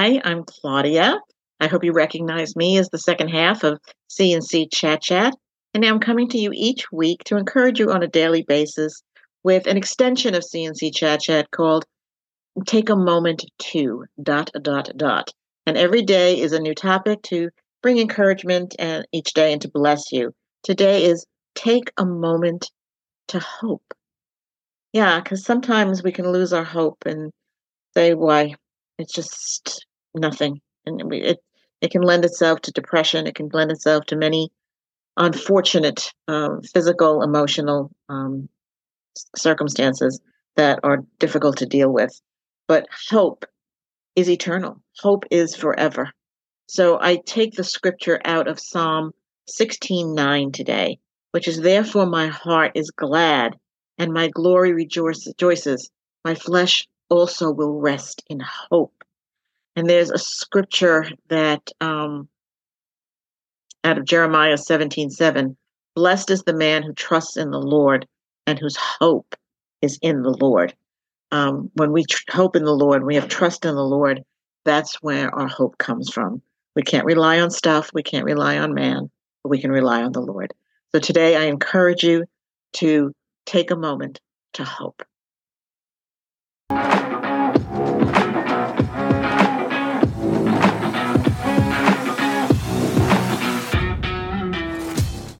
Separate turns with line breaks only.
Hi, I'm Claudia. I hope you recognize me as the second half of C&C Chat Chat. And I'm coming to you each week to encourage you on a daily basis with an extension of C&C Chat Chat called Take a Moment to dot dot dot. And every day is a new topic to bring encouragement and each day and to bless you. Today is take a moment to hope. Yeah, because sometimes we can lose our hope and say, why, it's just nothing. And it, it can lend itself to depression. It can lend itself to many unfortunate um, physical, emotional um, circumstances that are difficult to deal with. But hope is eternal, hope is forever. So I take the scripture out of Psalm 16:9 today, which is therefore my heart is glad and my glory rejoices. My flesh also will rest in hope. And there's a scripture that um, out of Jeremiah 17 7. Blessed is the man who trusts in the Lord and whose hope is in the Lord. Um, when we tr- hope in the Lord, we have trust in the Lord, that's where our hope comes from. We can't rely on stuff, we can't rely on man, but we can rely on the Lord. So today I encourage you to take a moment to hope.